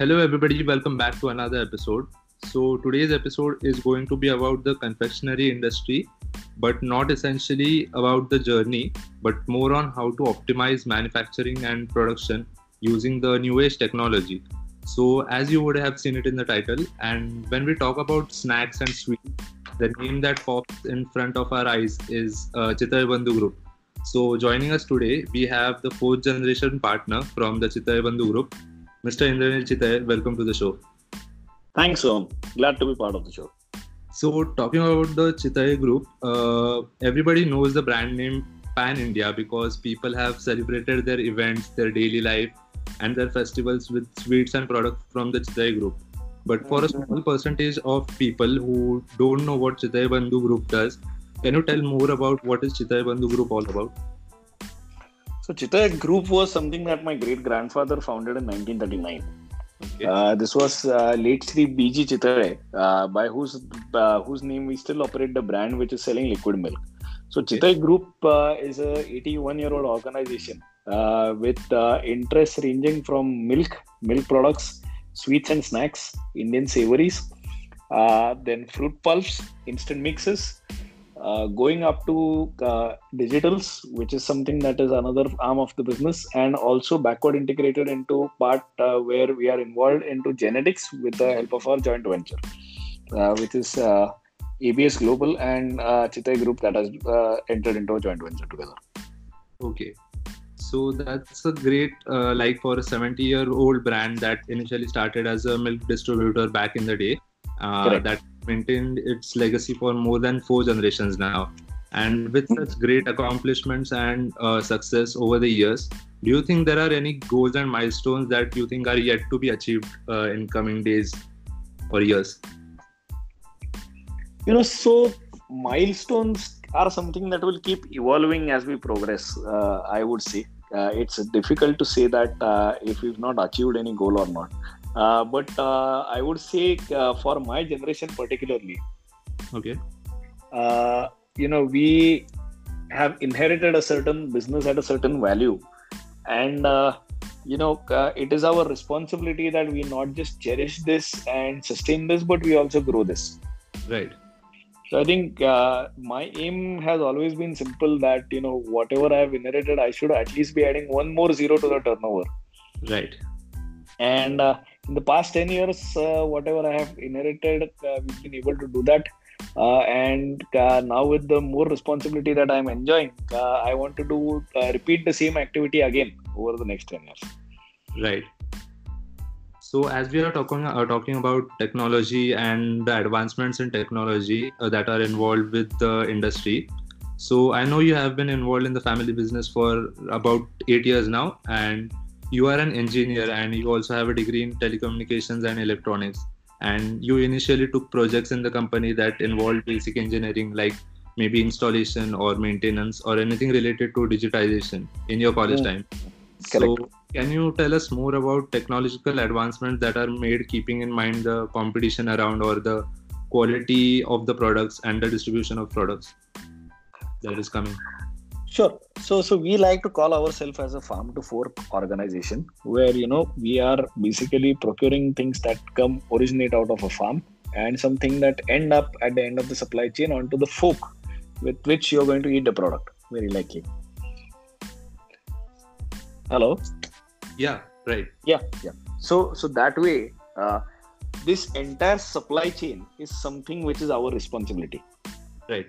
Hello, everybody. Welcome back to another episode. So, today's episode is going to be about the confectionery industry, but not essentially about the journey, but more on how to optimize manufacturing and production using the new age technology. So, as you would have seen it in the title, and when we talk about snacks and sweets, the name that pops in front of our eyes is uh, Bandhu Group. So, joining us today, we have the fourth generation partner from the Chitale Bandhu Group, Mr. Indraneel Chitale. Welcome to the show. Thanks, Om. Glad to be part of the show. So, talking about the Chitale Group, uh, everybody knows the brand name Pan India because people have celebrated their events, their daily life, and their festivals with sweets and products from the Chitale Group. But for a small percentage of people who don't know what Chitale Bandhu Group does, can you tell more about what is Chitale Bandhu Group all about? So, Chitale Group was something that my great grandfather founded in 1939. Okay. Uh, this was uh, late Sri BG Chitale, uh, by whose uh, whose name we still operate the brand, which is selling liquid milk. So, Chitale Group uh, is a 81 year old organization uh, with uh, interests ranging from milk, milk products, sweets and snacks, Indian savories, uh, then fruit pulps, instant mixes, uh, going up to uh, digitals, which is something that is another arm of the business, and also backward integrated into part uh, where we are involved into genetics with the help of our joint venture, uh, which is uh, ABS Global and uh, Chitay Group that has uh, entered into a joint venture together. Okay. So that's a great, uh, like for a 70 year old brand that initially started as a milk distributor back in the day, uh, that maintained its legacy for more than four generations now. And with such great accomplishments and uh, success over the years, do you think there are any goals and milestones that you think are yet to be achieved uh, in coming days or years? you know so milestones are something that will keep evolving as we progress uh, i would say uh, it's difficult to say that uh, if we've not achieved any goal or not uh, but uh, i would say uh, for my generation particularly Okay. uh, you know we have inherited a certain business at a certain value and uh, you know uh, it is our responsibility that we not just cherish this and sustain this but we also grow this Right. so I think uh, my aim has always been simple that you know whatever I have inherited, I should at least be adding one more zero to the turnover. Right. And uh, in the past ten years, uh, whatever I have inherited, uh, we've been able to do that. Uh, and uh, now with the more responsibility that I'm enjoying, uh, I want to do repeat the same activity again over the next ten years. Right. So, as we are talking uh, talking about technology and the advancements in technology uh, that are involved with the industry, so I know you have been involved in the family business for about eight years now, and you are an engineer and you also have a degree in telecommunications and electronics. And you initially took projects in the company that involved basic engineering, like maybe installation or maintenance or anything related to digitization in your college Mm. time. Correct. So, can you tell us more about technological advancements that are made keeping in mind the competition around or the quality of the products and the distribution of products that is coming? Sure. So, so we like to call ourselves as a farm to fork organization, where you know we are basically procuring things that come originate out of a farm and something that end up at the end of the supply chain onto the fork with which you're going to eat the product. Very likely. Hello. Yeah, right. Yeah, yeah. So, so that way, uh, this entire supply chain is something which is our responsibility. Right.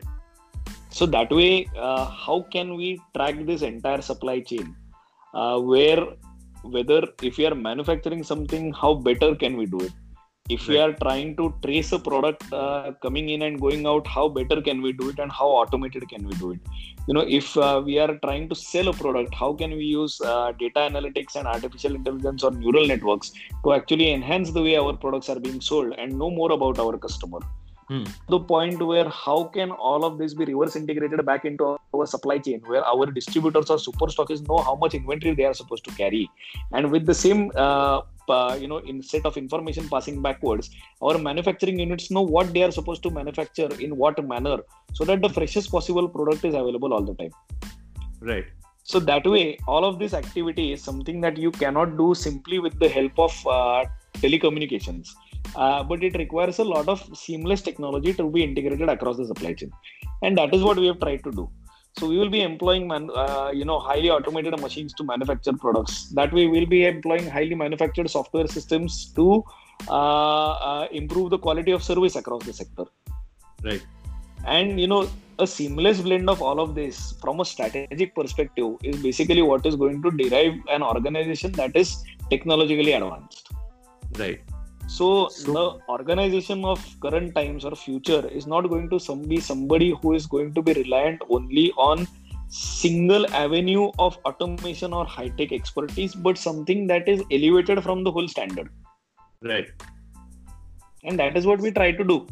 So that way uh, how can we track this entire supply chain? Uh, where whether if we are manufacturing something how better can we do it? If we are trying to trace a product uh, coming in and going out how better can we do it and how automated can we do it? You know if uh, we are trying to sell a product how can we use uh, data analytics and artificial intelligence or neural networks to actually enhance the way our products are being sold and know more about our customer Hmm. the point where how can all of this be reverse integrated back into our supply chain where our distributors or super stockists know how much inventory they are supposed to carry and with the same uh, uh, you know in set of information passing backwards our manufacturing units know what they are supposed to manufacture in what manner so that the freshest possible product is available all the time Right. so that way all of this activity is something that you cannot do simply with the help of uh, telecommunications uh, but it requires a lot of seamless technology to be integrated across the supply chain. And that is what we have tried to do. So we will be employing man, uh, you know highly automated machines to manufacture products. That way we'll be employing highly manufactured software systems to uh, uh, improve the quality of service across the sector. Right. And you know a seamless blend of all of this from a strategic perspective is basically what is going to derive an organization that is technologically advanced. Right so, so, the organization of current times or future is not going to some, be somebody who is going to be reliant only on single avenue of automation or high tech expertise, but something that is elevated from the whole standard. Right. And that is what we try to do.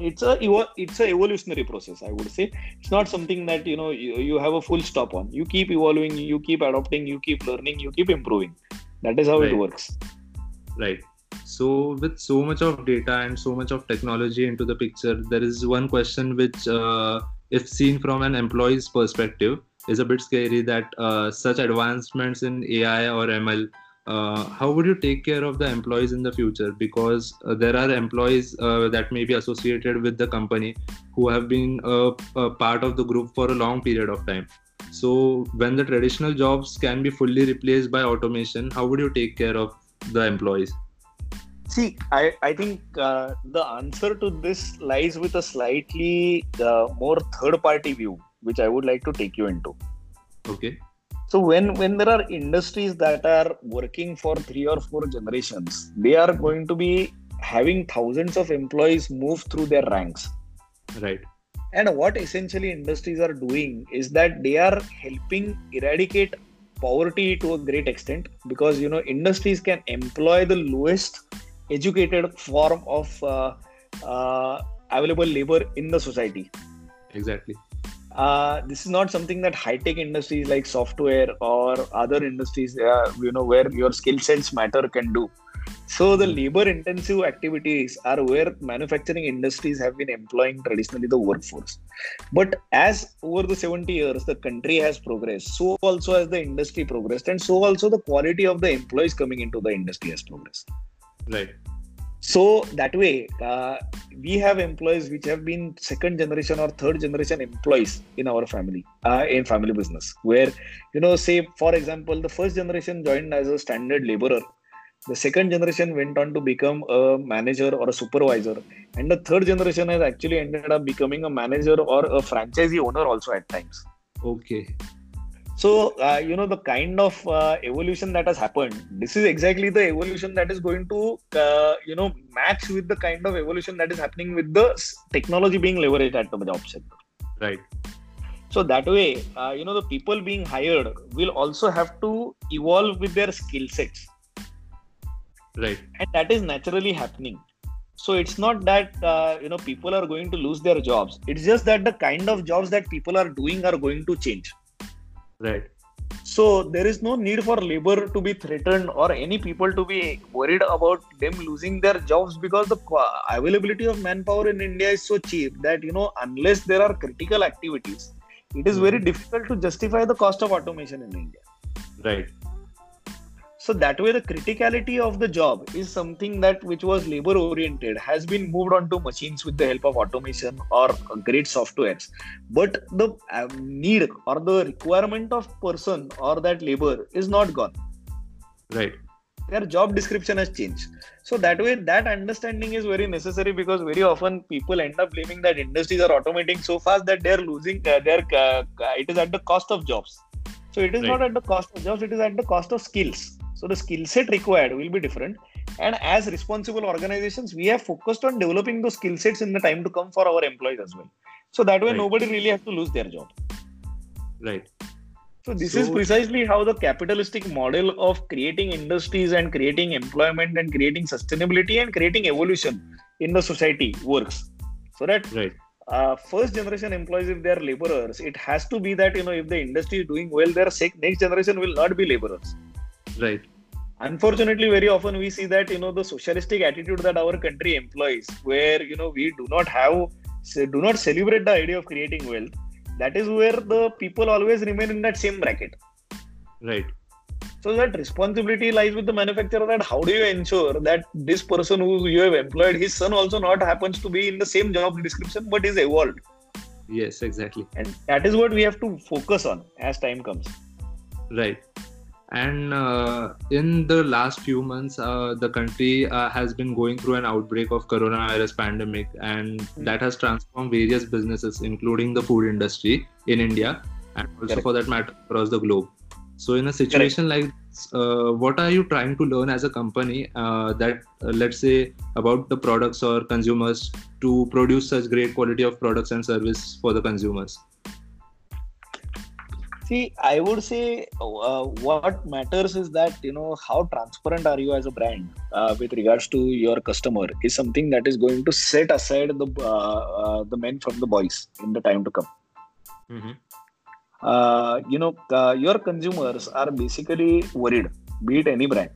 It's a it's a evolutionary process. I would say it's not something that you know you, you have a full stop on. You keep evolving, you keep adopting, you keep learning, you keep improving. That is how right. it works. Right so with so much of data and so much of technology into the picture there is one question which uh, if seen from an employee's perspective is a bit scary that uh, such advancements in ai or ml uh, how would you take care of the employees in the future? Because uh, there are employees uh, that may be associated with the company who have been a, a part of the group for a long period of time. So when the traditional jobs can be fully replaced by automation how would you take care of the employees See, I, I think uh, the answer to this lies with a slightly uh, more third party view, which I would like to take you into. Okay. So when when there are industries that are working for three or four generations, they are going to be having thousands of employees move through their ranks. Right. And what essentially industries are doing is that they are helping eradicate poverty to a great extent because you know industries can employ the lowest educated form of uh, uh, available labor in the society. Exactly. Uh, this is not something that high-tech industries like software or other industries uh, you know where your skill sets matter can do. So the labor intensive activities are where manufacturing industries have been employing traditionally the workforce. But as over the 70 years the country has progressed so also has the industry progressed and so also the quality of the employees coming into the industry has progressed Right. So that way, uh, we have employees which have been second generation or third generation employees in our family, uh, in family business. Where, you know, say for example, the first generation joined as a standard laborer, the second generation went on to become a manager or a supervisor, and the third generation has actually ended up becoming a manager or a franchisee owner also at times. Okay so uh, you know the kind of uh, evolution that has happened this is exactly the evolution that is going to uh, you know match with the kind of evolution that is happening with the technology being leveraged at the job sector. Right. So that way uh, you know the people being hired will also have to evolve with their skill sets. Right. And that is naturally happening. So it's not that uh, you know people are going to lose their jobs. It's just that the kind of jobs that people are doing are going to change Right. So there is no need for labor to be threatened or any people to be worried about them losing their jobs because the availability of manpower in India is so cheap that you know unless there are critical activities, it is very hmm. difficult to justify the cost of automation in India. Right so that way the criticality of the job is something that which was labor oriented has been moved on to machines with the help of automation or great softwares but the um, need or the requirement of person or that labor is not gone. Right. Their job description has changed. So that way that understanding is very necessary because very often people end up blaming that industries are automating so fast that they're losing uh, their uh, it is at the cost of jobs so it is right. not at the cost of jobs it is at the cost of skills so the skill set required will be different. And as responsible organizations, we have focused on developing those skill sets in the time to come for our employees as well. So that way, right. nobody really has to lose their job. Right. So this so, is precisely how the capitalistic model of creating industries and creating employment and creating sustainability and creating evolution in the society works. So that right. Uh, first generation employees, if they are laborers, it has to be that you know if the industry is doing well, their next generation will not be laborers. Right. Unfortunately, very often we see that you know the socialistic attitude that our country employs, where you know we do not have, do not celebrate the idea of creating wealth. That is where the people always remain in that same bracket. Right. So that responsibility lies with the manufacturer. That how do you ensure that this person who you have employed, his son also not happens to be in the same job description, but is evolved. Yes, exactly. And that is what we have to focus on as time comes. Right. And uh, in the last few months, uh, the country uh, has been going through an outbreak of coronavirus pandemic, and mm-hmm. that has transformed various businesses, including the food industry in India, and also Correct. for that matter across the globe. So, in a situation Correct. like this, uh, what are you trying to learn as a company uh, that, uh, let's say, about the products or consumers to produce such great quality of products and service for the consumers? See, I would say uh, what matters is that you know how transparent are you as a brand uh, with regards to your customer is something that is going to set aside the uh, the men from the boys in the time to come. Mm-hmm uh, you know uh, your consumers are basically worried be it any brand.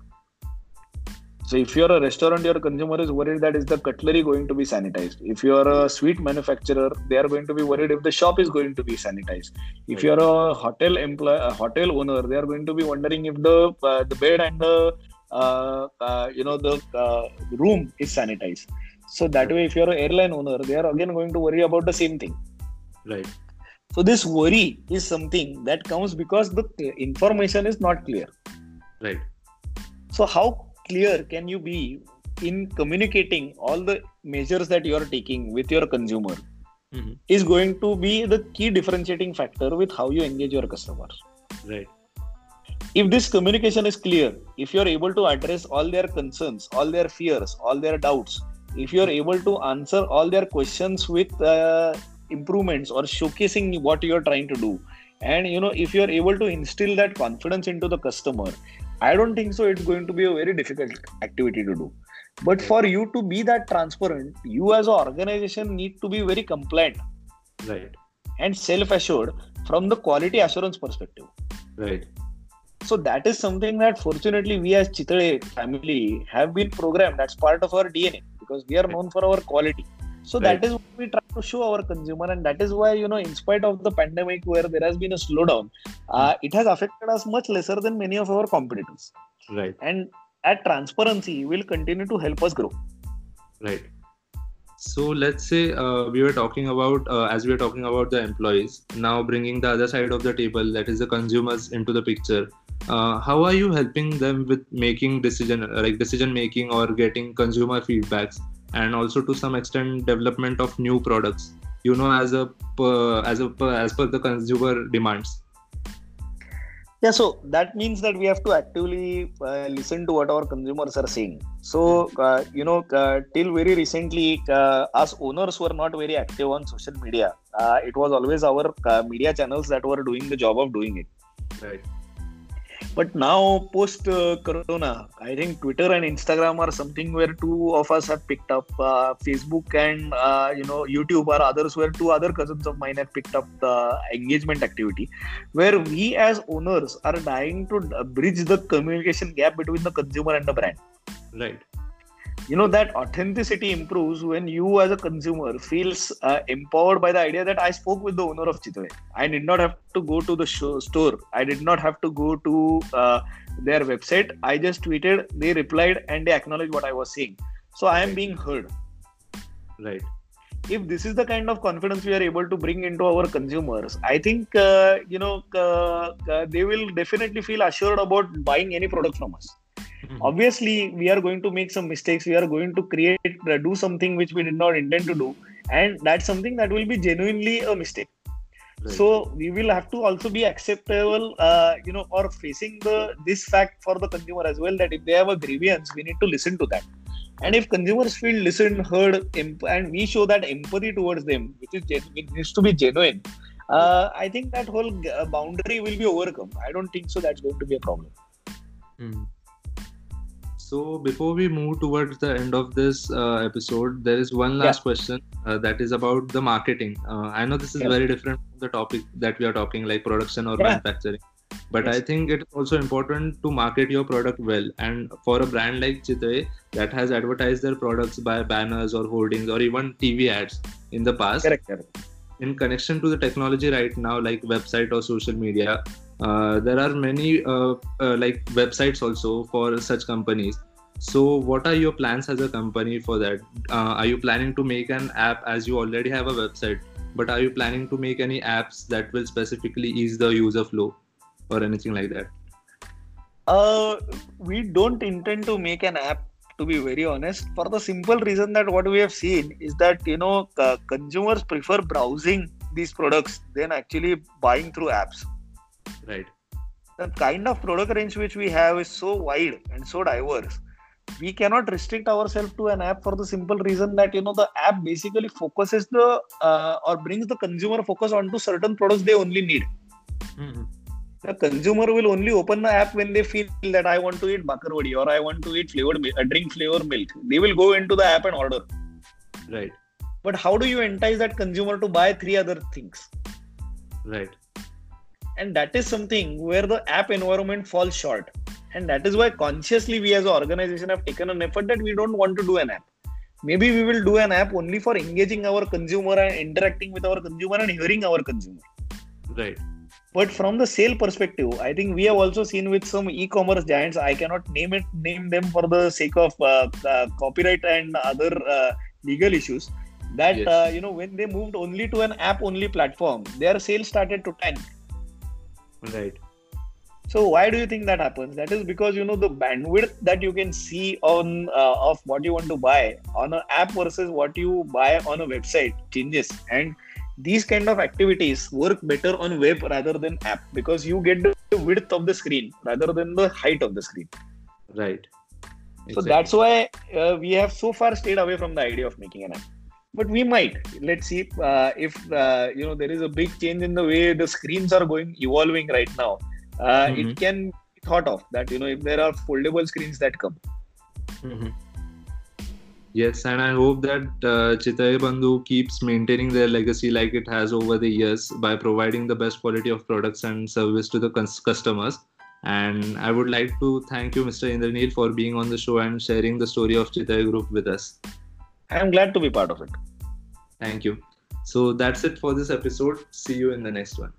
So if you're a restaurant your consumer is worried that is the cutlery going to be sanitized. If you're a sweet manufacturer they are going to be worried if the shop is going to be sanitized. If you're a hotel employee a hotel owner they are going to be wondering if the uh, the bed and the uh, uh, you know the uh, room is sanitized. So that way if you're an airline owner they are again going to worry about the same thing. Right so this worry is something that comes because the information is not clear. Right. So how clear can you be in communicating all the measures that you are taking with your consumer mm-hmm. is going to be the key differentiating factor with how you engage your customers. Right. If this communication is clear, if you are able to address all their concerns, all their fears, all their doubts, if you are able to answer all their questions with uh, improvements or showcasing what you're trying to do. And you know if you're able to instill that confidence into the customer i don't think so it's going to be a very difficult activity to do. But for you to be that transparent you as an organization need to be very compliant. Right. And self assured from the quality assurance perspective. Right. So that is something that fortunately we as Chitale family have been programmed. That's part of our dna because we are known for our quality. So right. that is what we try to show our consumer and that is why you know in spite of the pandemic where there has been a slowdown uh, it has affected us much lesser than many of our competitors. Right. And that transparency will continue to help us grow. Right. So let's say uh, we were talking about uh, as we were talking about the employees now bringing the other side of the table that is the consumers into the picture uh, how are you helping them with making decision like decision making or getting consumer feedbacks and also to some extent development of new products you know as a per, as a per, as per the consumer demands. Yeah so that means that we have to actively uh, listen to what our consumers are saying. So uh, you know uh, till very recently uh, us owners were not very active on social media. Uh, it was always our media channels that were doing the job of doing it. Right but now post uh, corona i think twitter and instagram are something where two of us have picked up. Uh, facebook and uh, you know youtube are others where two other cousins of mine have picked up the engagement activity where we as owners are dying to bridge the communication gap between the consumer and the brand. Right you know that authenticity improves when you as a consumer feels uh, empowered by the idea that i spoke with the owner of Chitale. i did not have to go to the show, store. I did not have to go to uh, their website. I just tweeted they replied and they acknowledged what i was saying. So i am being heard. Right. If this is the kind of confidence we are able to bring into our consumers i think uh, you know uh, uh, they will definitely feel assured about buying any product from us mm-hmm. obviously we are going to make some mistakes we are going to create uh, do something which we did not intend to do and that's something that will be genuinely a mistake right. so we will have to also be acceptable uh, you know or facing the this fact for the consumer as well that if they have a grievance we need to listen to that and if consumers feel listened heard and we show that empathy towards them which is gen- it needs to be genuine uh, i think that whole uh, boundary will be overcome i don't think so that's going to be a problem mm. So before we move towards the end of this uh, episode, there is one last yeah. question uh, that is about the marketing. Uh, I know this is yeah. very different from the topic that we are talking, like production or yeah. manufacturing. But yes. I think it is also important to market your product well. And for a brand like Chitale that has advertised their products by banners or hoardings or even TV ads in the past, correct, correct. in connection to the technology right now, like website or social media, uh, there are many uh, uh, like websites also for such companies. So what are your plans as a company for that? Uh, are you planning to make an app as you already have a website but are you planning to make any apps that will specifically ease the user flow or anything like that? Uh, we don't intend to make an app to be very honest for the simple reason that what we have seen is that you know consumers prefer browsing these products than actually buying through apps right. The kind of product range which we have is so wide and so diverse we cannot restrict ourselves to an app for the simple reason that you know the app basically focuses the uh, or brings the consumer focus onto certain products they only need. Mm-hmm. the consumer will only open the app when they feel that i want to eat bakarwadi or i want to eat flavored milk, uh, drink flavored milk. They will go into the app and order. Right. But how do you entice that consumer to buy three other things? Right and that is something where the app environment falls short. And that is why consciously we as an organization have taken an effort that we don't want to do an app. Maybe we will do an app only for engaging our consumer and interacting with our consumer and hearing our consumer. Right. But from the sale perspective i think we have also seen with some e-commerce giants i cannot name it name them for the sake of uh, uh, copyright and other uh, legal issues that Yes. uh, you know when they moved only to an app only platform their sales started to tank right. So why do you think that happens? That is because you know the bandwidth that you can see on uh, of what you want to buy on an app versus what you buy on a website changes. And these kind of activities work better on web rather than app because you get the width of the screen rather than the height of the screen. Right. So that's why uh, we have so far stayed away from the idea of making an app but we might let's see uh, if uh, you know there is a big change in the way the screens are going evolving right now uh, Mhm. it can be thought of that you know if there are foldable screens that come Mhm. Yes, and I hope that uh, Chitale Bandhu keeps maintaining their legacy like it has over the years by providing the best quality of products and service to the cus- customers. And I would like to thank you, Mr. Indraneel, for being on the show and sharing the story of Chitale Group with us. I am glad to be part of it Thank you. So that's it for this episode. See you in the next one.